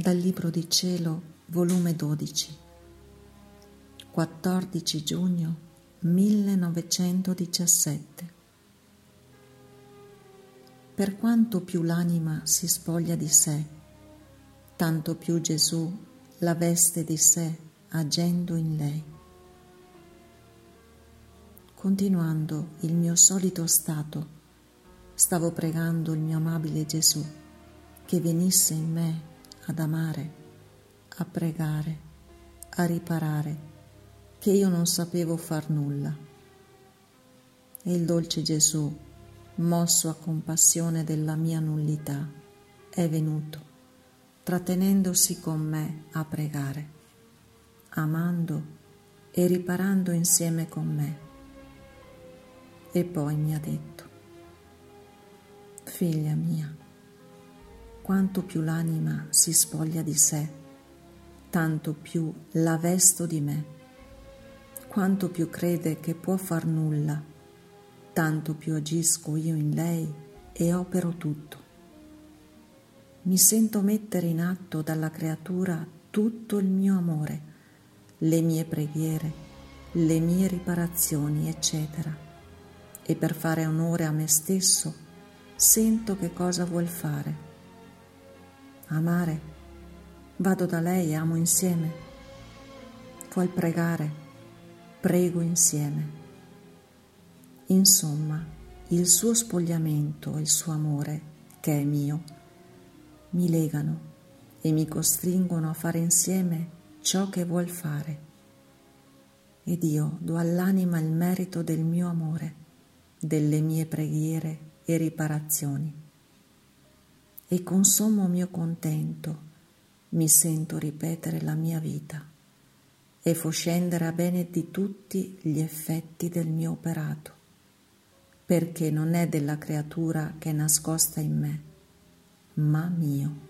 Dal Libro di Cielo, volume 12, 14 giugno 1917. Per quanto più l'anima si spoglia di sé, tanto più Gesù la veste di sé agendo in lei. Continuando il mio solito stato, stavo pregando il mio amabile Gesù che venisse in me ad amare, a pregare, a riparare, che io non sapevo far nulla. E il dolce Gesù, mosso a compassione della mia nullità, è venuto, trattenendosi con me a pregare, amando e riparando insieme con me. E poi mi ha detto, figlia mia, quanto più l'anima si spoglia di sé, tanto più la vesto di me. Quanto più crede che può far nulla, tanto più agisco io in lei e opero tutto. Mi sento mettere in atto dalla creatura tutto il mio amore, le mie preghiere, le mie riparazioni, eccetera. E per fare onore a me stesso, sento che cosa vuol fare amare. Vado da lei e amo insieme. Vuol pregare, prego insieme. Insomma, il suo spogliamento e il suo amore, che è mio, mi legano e mi costringono a fare insieme ciò che vuol fare. Ed io do all'anima il merito del mio amore, delle mie preghiere e riparazioni e con sommo mio contento mi sento ripetere la mia vita e fo scendere a bene di tutti gli effetti del mio operato, perché non è della creatura che è nascosta in me, ma mio.